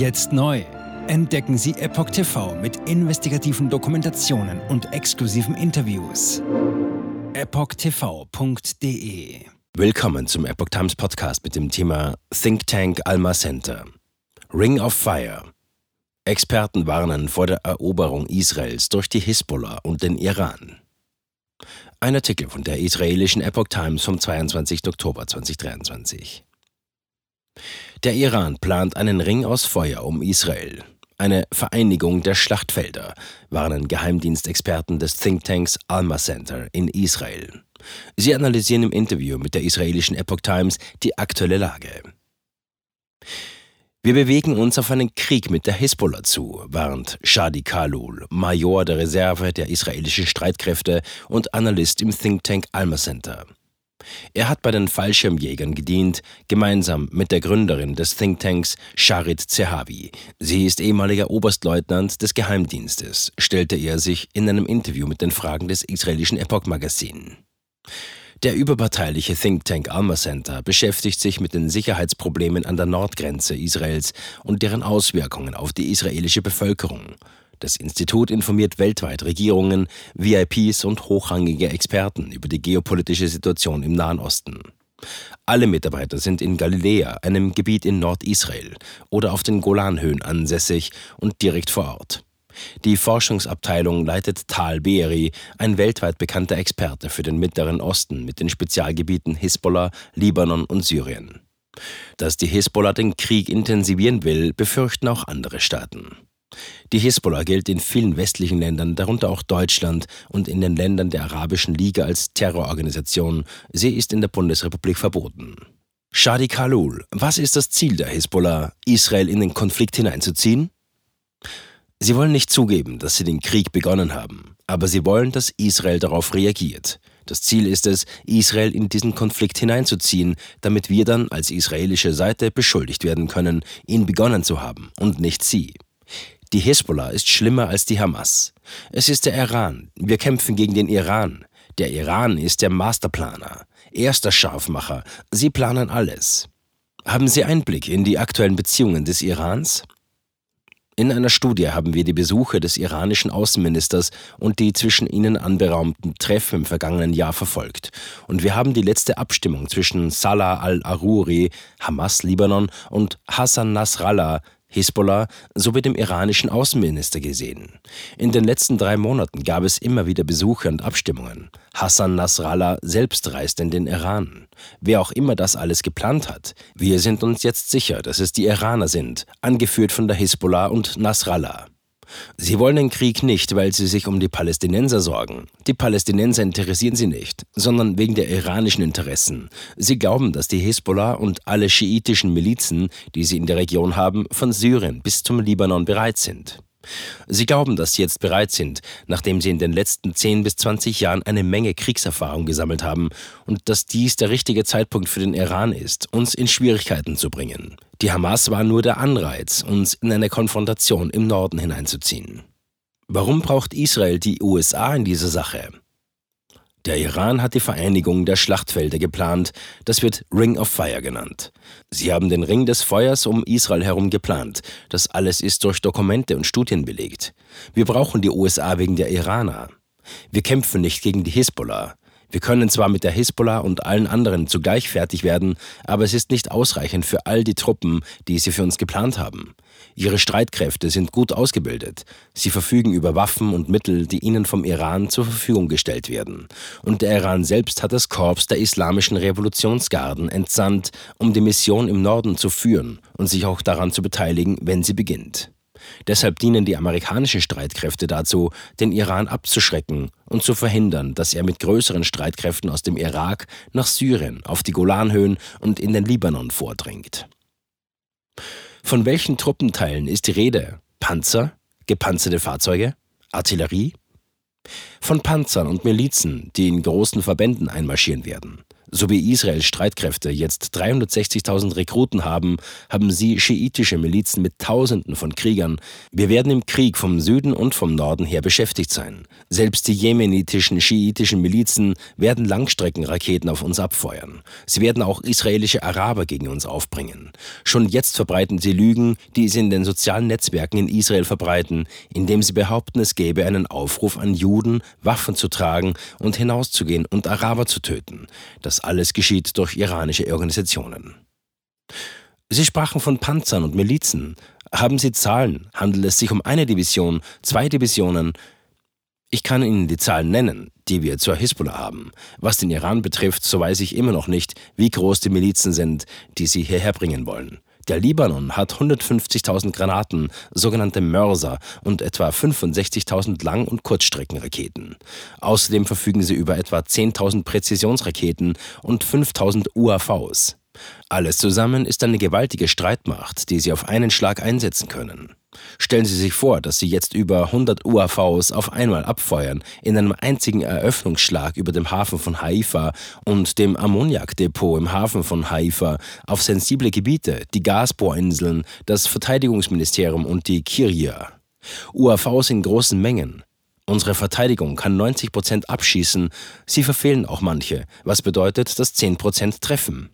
Jetzt neu. Entdecken Sie Epoch TV mit investigativen Dokumentationen und exklusiven Interviews. EpochTV.de Willkommen zum Epoch Times Podcast mit dem Thema Think Tank Alma Center. Ring of Fire. Experten warnen vor der Eroberung Israels durch die Hisbollah und den Iran. Ein Artikel von der israelischen Epoch Times vom 22. Oktober 2023. Der Iran plant einen Ring aus Feuer um Israel. Eine Vereinigung der Schlachtfelder, warnen Geheimdienstexperten des Thinktanks Alma Center in Israel. Sie analysieren im Interview mit der israelischen Epoch Times die aktuelle Lage. Wir bewegen uns auf einen Krieg mit der Hisbollah zu, warnt Shadi Kalul, Major der Reserve der israelischen Streitkräfte und Analyst im Think Tank Alma Center. Er hat bei den Fallschirmjägern gedient, gemeinsam mit der Gründerin des Thinktanks Sharit Zehavi. Sie ist ehemaliger Oberstleutnant des Geheimdienstes, stellte er sich in einem Interview mit den Fragen des israelischen Epoch Magazin. Der überparteiliche Think Tank Alma Center beschäftigt sich mit den Sicherheitsproblemen an der Nordgrenze Israels und deren Auswirkungen auf die israelische Bevölkerung. Das Institut informiert weltweit Regierungen, VIPs und hochrangige Experten über die geopolitische Situation im Nahen Osten. Alle Mitarbeiter sind in Galiläa, einem Gebiet in Nordisrael, oder auf den Golanhöhen ansässig und direkt vor Ort. Die Forschungsabteilung leitet Tal Beeri, ein weltweit bekannter Experte für den Mittleren Osten mit den Spezialgebieten Hisbollah, Libanon und Syrien. Dass die Hisbollah den Krieg intensivieren will, befürchten auch andere Staaten. Die Hisbollah gilt in vielen westlichen Ländern, darunter auch Deutschland und in den Ländern der Arabischen Liga als Terrororganisation. Sie ist in der Bundesrepublik verboten. Shadi Kalul, was ist das Ziel der Hisbollah, Israel in den Konflikt hineinzuziehen? Sie wollen nicht zugeben, dass sie den Krieg begonnen haben, aber sie wollen, dass Israel darauf reagiert. Das Ziel ist es, Israel in diesen Konflikt hineinzuziehen, damit wir dann als israelische Seite beschuldigt werden können, ihn begonnen zu haben und nicht sie. Die Hisbollah ist schlimmer als die Hamas. Es ist der Iran. Wir kämpfen gegen den Iran. Der Iran ist der Masterplaner, erster Scharfmacher. Sie planen alles. Haben Sie Einblick in die aktuellen Beziehungen des Irans? In einer Studie haben wir die Besuche des iranischen Außenministers und die zwischen ihnen anberaumten Treffen im vergangenen Jahr verfolgt. Und wir haben die letzte Abstimmung zwischen Salah al-Aruri, Hamas Libanon und Hassan Nasrallah, Hisbollah sowie dem iranischen Außenminister gesehen. In den letzten drei Monaten gab es immer wieder Besuche und Abstimmungen. Hassan Nasrallah selbst reist in den Iran. Wer auch immer das alles geplant hat, wir sind uns jetzt sicher, dass es die Iraner sind, angeführt von der Hisbollah und Nasrallah. Sie wollen den Krieg nicht, weil sie sich um die Palästinenser sorgen. Die Palästinenser interessieren sie nicht, sondern wegen der iranischen Interessen. Sie glauben, dass die Hisbollah und alle schiitischen Milizen, die sie in der Region haben, von Syrien bis zum Libanon bereit sind. Sie glauben, dass sie jetzt bereit sind, nachdem sie in den letzten 10 bis 20 Jahren eine Menge Kriegserfahrung gesammelt haben und dass dies der richtige Zeitpunkt für den Iran ist, uns in Schwierigkeiten zu bringen. Die Hamas war nur der Anreiz, uns in eine Konfrontation im Norden hineinzuziehen. Warum braucht Israel die USA in dieser Sache? Der Iran hat die Vereinigung der Schlachtfelder geplant, das wird Ring of Fire genannt. Sie haben den Ring des Feuers um Israel herum geplant, das alles ist durch Dokumente und Studien belegt. Wir brauchen die USA wegen der Iraner. Wir kämpfen nicht gegen die Hisbollah. Wir können zwar mit der Hisbollah und allen anderen zugleich fertig werden, aber es ist nicht ausreichend für all die Truppen, die sie für uns geplant haben. Ihre Streitkräfte sind gut ausgebildet. Sie verfügen über Waffen und Mittel, die ihnen vom Iran zur Verfügung gestellt werden. Und der Iran selbst hat das Korps der Islamischen Revolutionsgarden entsandt, um die Mission im Norden zu führen und sich auch daran zu beteiligen, wenn sie beginnt. Deshalb dienen die amerikanischen Streitkräfte dazu, den Iran abzuschrecken und zu verhindern, dass er mit größeren Streitkräften aus dem Irak nach Syrien, auf die Golanhöhen und in den Libanon vordringt. Von welchen Truppenteilen ist die Rede? Panzer? Gepanzerte Fahrzeuge? Artillerie? Von Panzern und Milizen, die in großen Verbänden einmarschieren werden. So wie Israels Streitkräfte jetzt 360.000 Rekruten haben, haben sie schiitische Milizen mit Tausenden von Kriegern. Wir werden im Krieg vom Süden und vom Norden her beschäftigt sein. Selbst die jemenitischen schiitischen Milizen werden Langstreckenraketen auf uns abfeuern. Sie werden auch israelische Araber gegen uns aufbringen. Schon jetzt verbreiten sie Lügen, die sie in den sozialen Netzwerken in Israel verbreiten, indem sie behaupten, es gäbe einen Aufruf an Juden, Waffen zu tragen und hinauszugehen und Araber zu töten. Das alles geschieht durch iranische Organisationen. Sie sprachen von Panzern und Milizen. Haben Sie Zahlen? Handelt es sich um eine Division, zwei Divisionen? Ich kann Ihnen die Zahlen nennen, die wir zur Hisbollah haben. Was den Iran betrifft, so weiß ich immer noch nicht, wie groß die Milizen sind, die Sie hierher bringen wollen. Der Libanon hat 150.000 Granaten, sogenannte Mörser, und etwa 65.000 Lang- und Kurzstreckenraketen. Außerdem verfügen sie über etwa 10.000 Präzisionsraketen und 5.000 UAVs. Alles zusammen ist eine gewaltige Streitmacht, die sie auf einen Schlag einsetzen können. Stellen Sie sich vor, dass Sie jetzt über 100 UAVs auf einmal abfeuern, in einem einzigen Eröffnungsschlag über dem Hafen von Haifa und dem Ammoniakdepot im Hafen von Haifa auf sensible Gebiete, die Gasbohrinseln, das Verteidigungsministerium und die Kirja. UAVs in großen Mengen. Unsere Verteidigung kann 90 Prozent abschießen, sie verfehlen auch manche, was bedeutet, dass 10 Prozent treffen.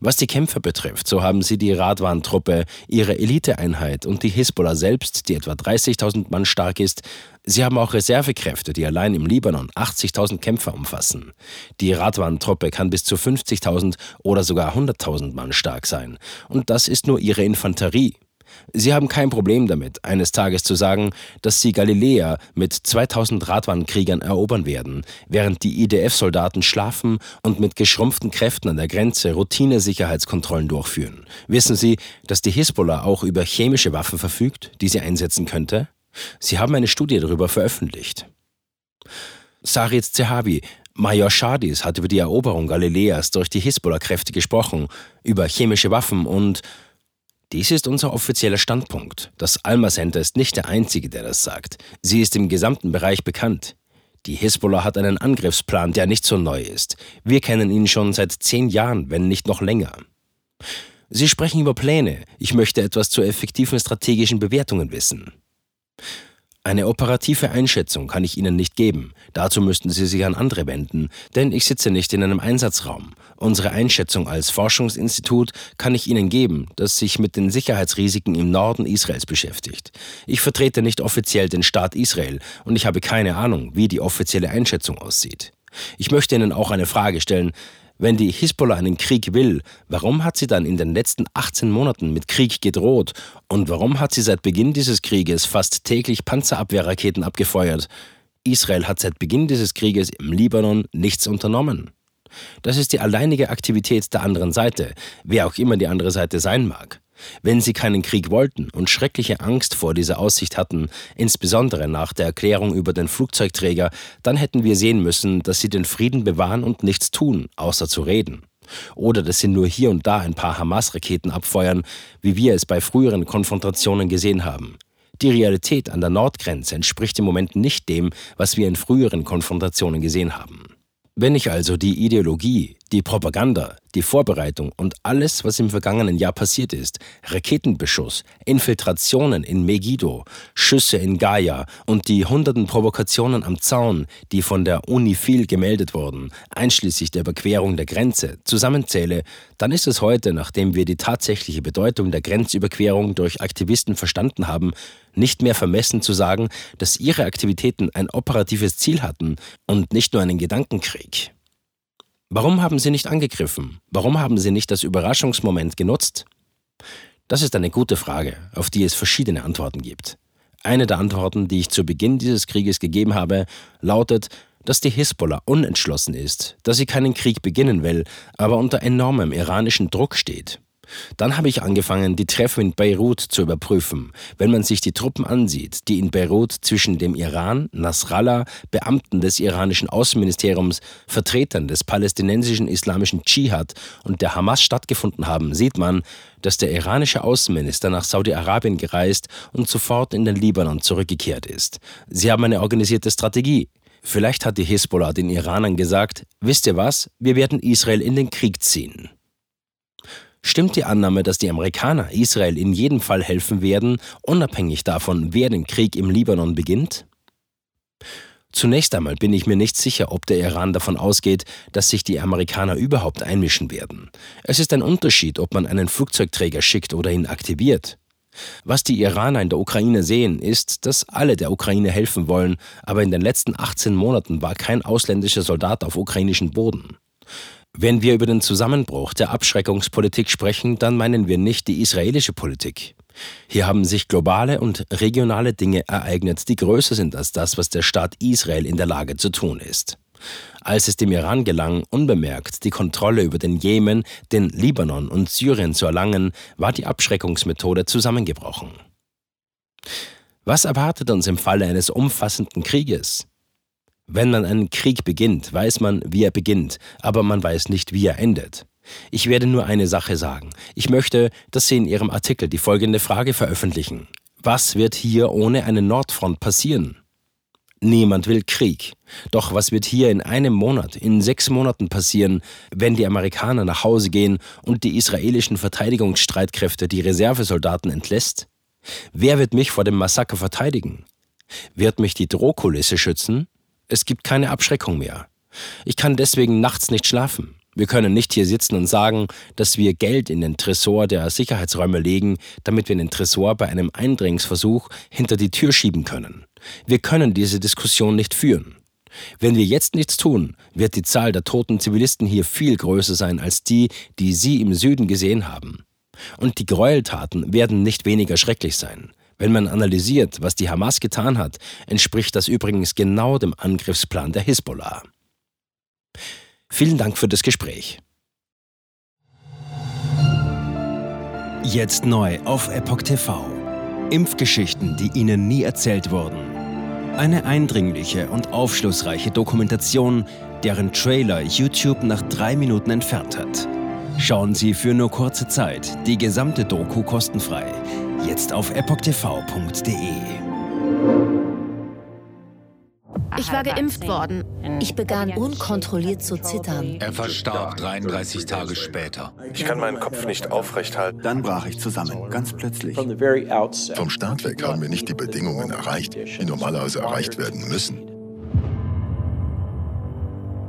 Was die Kämpfer betrifft, so haben sie die Radwan-Truppe, ihre Eliteeinheit und die Hisbollah selbst, die etwa 30.000 Mann stark ist. Sie haben auch Reservekräfte, die allein im Libanon 80.000 Kämpfer umfassen. Die Radwan-Truppe kann bis zu 50.000 oder sogar 100.000 Mann stark sein. Und das ist nur ihre Infanterie. Sie haben kein Problem damit, eines Tages zu sagen, dass sie Galiläa mit 2000 Radwan-Kriegern erobern werden, während die IDF-Soldaten schlafen und mit geschrumpften Kräften an der Grenze Routine-Sicherheitskontrollen durchführen. Wissen Sie, dass die Hisbollah auch über chemische Waffen verfügt, die sie einsetzen könnte? Sie haben eine Studie darüber veröffentlicht. Sarit Zehavi, Major Shadis hat über die Eroberung Galiläas durch die Hisbollah-Kräfte gesprochen, über chemische Waffen und dies ist unser offizieller Standpunkt. Das Alma Center ist nicht der einzige, der das sagt. Sie ist im gesamten Bereich bekannt. Die Hisbollah hat einen Angriffsplan, der nicht so neu ist. Wir kennen ihn schon seit zehn Jahren, wenn nicht noch länger. Sie sprechen über Pläne. Ich möchte etwas zu effektiven strategischen Bewertungen wissen. Eine operative Einschätzung kann ich Ihnen nicht geben. Dazu müssten Sie sich an andere wenden, denn ich sitze nicht in einem Einsatzraum. Unsere Einschätzung als Forschungsinstitut kann ich Ihnen geben, das sich mit den Sicherheitsrisiken im Norden Israels beschäftigt. Ich vertrete nicht offiziell den Staat Israel und ich habe keine Ahnung, wie die offizielle Einschätzung aussieht. Ich möchte Ihnen auch eine Frage stellen. Wenn die Hisbollah einen Krieg will, warum hat sie dann in den letzten 18 Monaten mit Krieg gedroht? Und warum hat sie seit Beginn dieses Krieges fast täglich Panzerabwehrraketen abgefeuert? Israel hat seit Beginn dieses Krieges im Libanon nichts unternommen. Das ist die alleinige Aktivität der anderen Seite, wer auch immer die andere Seite sein mag. Wenn sie keinen Krieg wollten und schreckliche Angst vor dieser Aussicht hatten, insbesondere nach der Erklärung über den Flugzeugträger, dann hätten wir sehen müssen, dass sie den Frieden bewahren und nichts tun, außer zu reden. Oder dass sie nur hier und da ein paar Hamas-Raketen abfeuern, wie wir es bei früheren Konfrontationen gesehen haben. Die Realität an der Nordgrenze entspricht im Moment nicht dem, was wir in früheren Konfrontationen gesehen haben. Wenn ich also die Ideologie, die Propaganda, die Vorbereitung und alles, was im vergangenen Jahr passiert ist, Raketenbeschuss, Infiltrationen in Megiddo, Schüsse in Gaia und die hunderten Provokationen am Zaun, die von der UNIFIL gemeldet wurden, einschließlich der Überquerung der Grenze, zusammenzähle, dann ist es heute, nachdem wir die tatsächliche Bedeutung der Grenzüberquerung durch Aktivisten verstanden haben, nicht mehr vermessen zu sagen, dass ihre Aktivitäten ein operatives Ziel hatten und nicht nur einen Gedankenkrieg. Warum haben sie nicht angegriffen? Warum haben sie nicht das Überraschungsmoment genutzt? Das ist eine gute Frage, auf die es verschiedene Antworten gibt. Eine der Antworten, die ich zu Beginn dieses Krieges gegeben habe, lautet, dass die Hisbollah unentschlossen ist, dass sie keinen Krieg beginnen will, aber unter enormem iranischen Druck steht. Dann habe ich angefangen, die Treffen in Beirut zu überprüfen. Wenn man sich die Truppen ansieht, die in Beirut zwischen dem Iran, Nasrallah, Beamten des iranischen Außenministeriums, Vertretern des palästinensischen islamischen Dschihad und der Hamas stattgefunden haben, sieht man, dass der iranische Außenminister nach Saudi-Arabien gereist und sofort in den Libanon zurückgekehrt ist. Sie haben eine organisierte Strategie. Vielleicht hat die Hisbollah den Iranern gesagt, wisst ihr was, wir werden Israel in den Krieg ziehen. Stimmt die Annahme, dass die Amerikaner Israel in jedem Fall helfen werden, unabhängig davon, wer den Krieg im Libanon beginnt? Zunächst einmal bin ich mir nicht sicher, ob der Iran davon ausgeht, dass sich die Amerikaner überhaupt einmischen werden. Es ist ein Unterschied, ob man einen Flugzeugträger schickt oder ihn aktiviert. Was die Iraner in der Ukraine sehen, ist, dass alle der Ukraine helfen wollen, aber in den letzten 18 Monaten war kein ausländischer Soldat auf ukrainischem Boden. Wenn wir über den Zusammenbruch der Abschreckungspolitik sprechen, dann meinen wir nicht die israelische Politik. Hier haben sich globale und regionale Dinge ereignet, die größer sind als das, was der Staat Israel in der Lage zu tun ist. Als es dem Iran gelang, unbemerkt die Kontrolle über den Jemen, den Libanon und Syrien zu erlangen, war die Abschreckungsmethode zusammengebrochen. Was erwartet uns im Falle eines umfassenden Krieges? Wenn man einen Krieg beginnt, weiß man, wie er beginnt, aber man weiß nicht, wie er endet. Ich werde nur eine Sache sagen. Ich möchte, dass Sie in Ihrem Artikel die folgende Frage veröffentlichen. Was wird hier ohne eine Nordfront passieren? Niemand will Krieg. Doch was wird hier in einem Monat, in sechs Monaten passieren, wenn die Amerikaner nach Hause gehen und die israelischen Verteidigungsstreitkräfte die Reservesoldaten entlässt? Wer wird mich vor dem Massaker verteidigen? Wird mich die Drohkulisse schützen? Es gibt keine Abschreckung mehr. Ich kann deswegen nachts nicht schlafen. Wir können nicht hier sitzen und sagen, dass wir Geld in den Tresor der Sicherheitsräume legen, damit wir den Tresor bei einem Eindringungsversuch hinter die Tür schieben können. Wir können diese Diskussion nicht führen. Wenn wir jetzt nichts tun, wird die Zahl der toten Zivilisten hier viel größer sein als die, die Sie im Süden gesehen haben. Und die Gräueltaten werden nicht weniger schrecklich sein. Wenn man analysiert, was die Hamas getan hat, entspricht das übrigens genau dem Angriffsplan der Hisbollah. Vielen Dank für das Gespräch. Jetzt neu auf Epoch TV. Impfgeschichten, die Ihnen nie erzählt wurden. Eine eindringliche und aufschlussreiche Dokumentation, deren Trailer YouTube nach drei Minuten entfernt hat. Schauen Sie für nur kurze Zeit die gesamte Doku kostenfrei Jetzt auf epochtv.de. Ich war geimpft worden. Ich begann unkontrolliert zu zittern. Er verstarb 33 Tage später. Ich kann meinen Kopf nicht aufrecht halten. Dann brach ich zusammen, ganz plötzlich. Vom Start weg haben wir nicht die Bedingungen erreicht, die normalerweise erreicht werden müssen.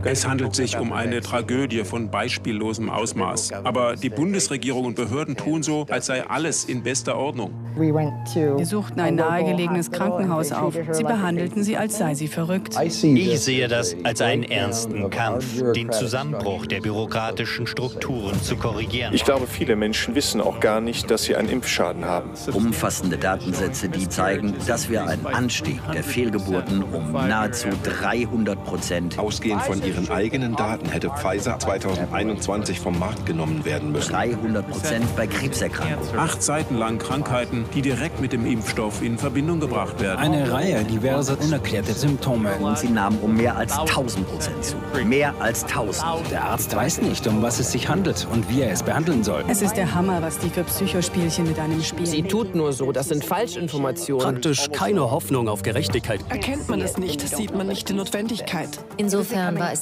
Es handelt sich um eine Tragödie von beispiellosem Ausmaß. Aber die Bundesregierung und Behörden tun so, als sei alles in bester Ordnung. Wir suchten ein nahegelegenes Krankenhaus auf. Sie behandelten sie, als sei sie verrückt. Ich sehe das als einen ernsten Kampf, den Zusammenbruch der bürokratischen Strukturen zu korrigieren. Ich glaube, viele Menschen wissen auch gar nicht, dass sie einen Impfschaden haben. Umfassende Datensätze, die zeigen, dass wir einen Anstieg der Fehlgeburten um nahezu 300 Prozent ausgehend von ihren eigenen Daten hätte Pfizer 2021 vom Markt genommen werden müssen. 300 Prozent bei Krebserkrankungen. Acht Seiten lang Krankheiten, die direkt mit dem Impfstoff in Verbindung gebracht werden. Eine Reihe diverser unerklärter Symptome. Und sie nahmen um mehr als 1000 Prozent zu. Mehr als 1000. Der Arzt weiß nicht, um was es sich handelt und wie er es behandeln soll. Es ist der Hammer, was die für Psychospielchen mit einem spielen. Sie tut nur so, das sind Falschinformationen. Praktisch keine Hoffnung auf Gerechtigkeit. Erkennt man es nicht, sieht man nicht die Notwendigkeit. Insofern war es